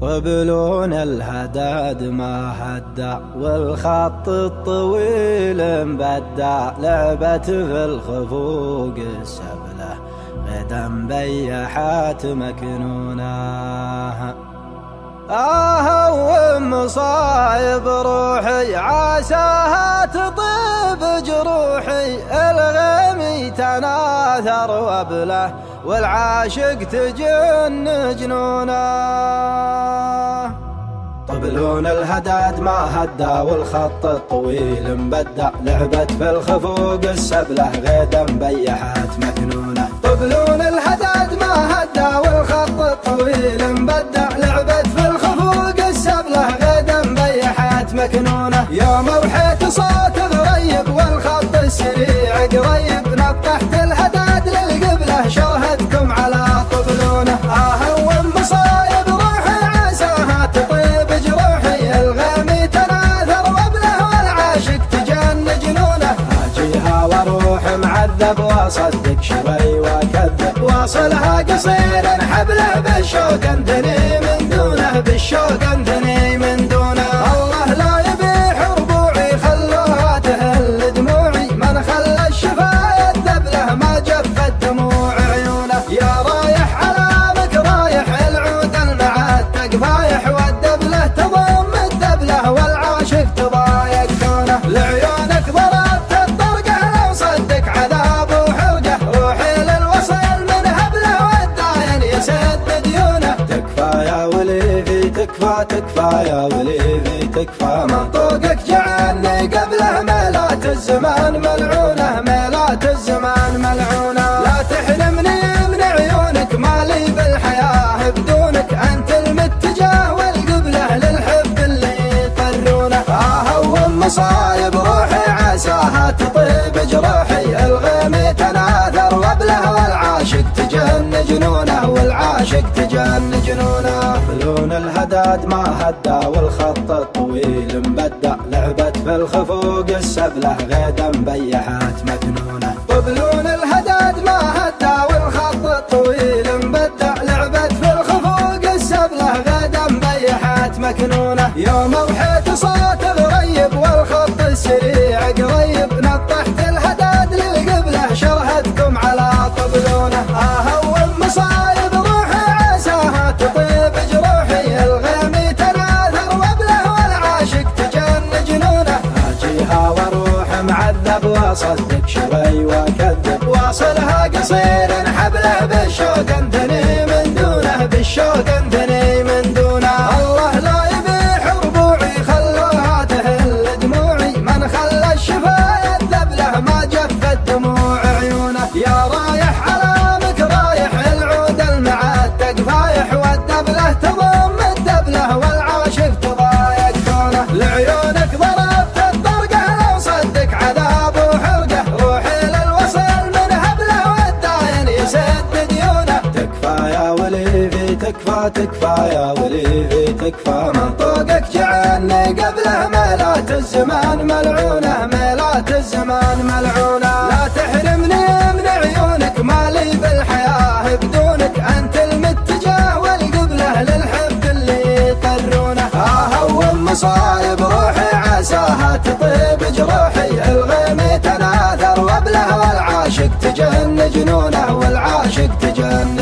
وبلون الهداد ما هدى والخط الطويل مبدع لعبت في الخفوق السبلة. غدا بيحات مكنونة. آه ومصايب روحي عساها تطيب جروحي. الغمي تناثر وبله والعاشق تجن جنونه. طبلون الهداد ما هدى والخط الطويل مبدع لعبت في الخفوق السبلة غيدا بيحات مكنونه طبلون الهداد ما هدى والخط الطويل مبدع لعبت في الخفوق السبلة غيدا بيحات مكنونه يوم وحيت صوت غريب والخط السريع قريب نطحت وأروح معذب واصدق شوي واكذب واصلها قصير حبله بالشوق انتني من دونه بالشوق انتني من دونه. الله لا يبيح ربوعي خلوها تهل دموعي. من خلى الشفا يذب له ما جفت دموع عيونه. يا رايح علامك رايح العود المعتق فايح والدبله تكفى تكفى يا وليفي تكفى. منطوقك جعلني قبله ميلات الزمان ملعونة ميلات الزمان ملعونة. لا تحرمني من عيونك مالي بالحياة بدونك. أنت المتجاه والقبله للحب اللي يطرونه. آه ومصايب روحي عساها تطيب جروحي. الغيم تناثر وبله والعاشق تجن جنونه والعاشق تجن جنونه. لون الهداد ما هدى والخط الطويل مبدع لعبت في الخفوق السبله غيدا بيحات مكنونه طبلون الهداد ما هدى والخط الطويل مبدع لعبت في الخفوق السبله غيدا بيحات مكنونه يوم وحيت صوت غريب والخط السريع معذب واصدق شوي واكذب واصلها قصير حبله بالشوق انتني تكفى تكفى يا وليفي تكفى. منطوقك جعلني قبله ميلات الزمان ملعونة ميلات الزمان ملعونة. لا تحرمني من عيونك مالي بالحياة بدونك أنت المتجاه والقبلة للحب اللي يطرونه آه ومصايب روحي عساها تطيب جروحي. الغيمي تناثر وبله والعاشق تجن جنونه والعاشق تجن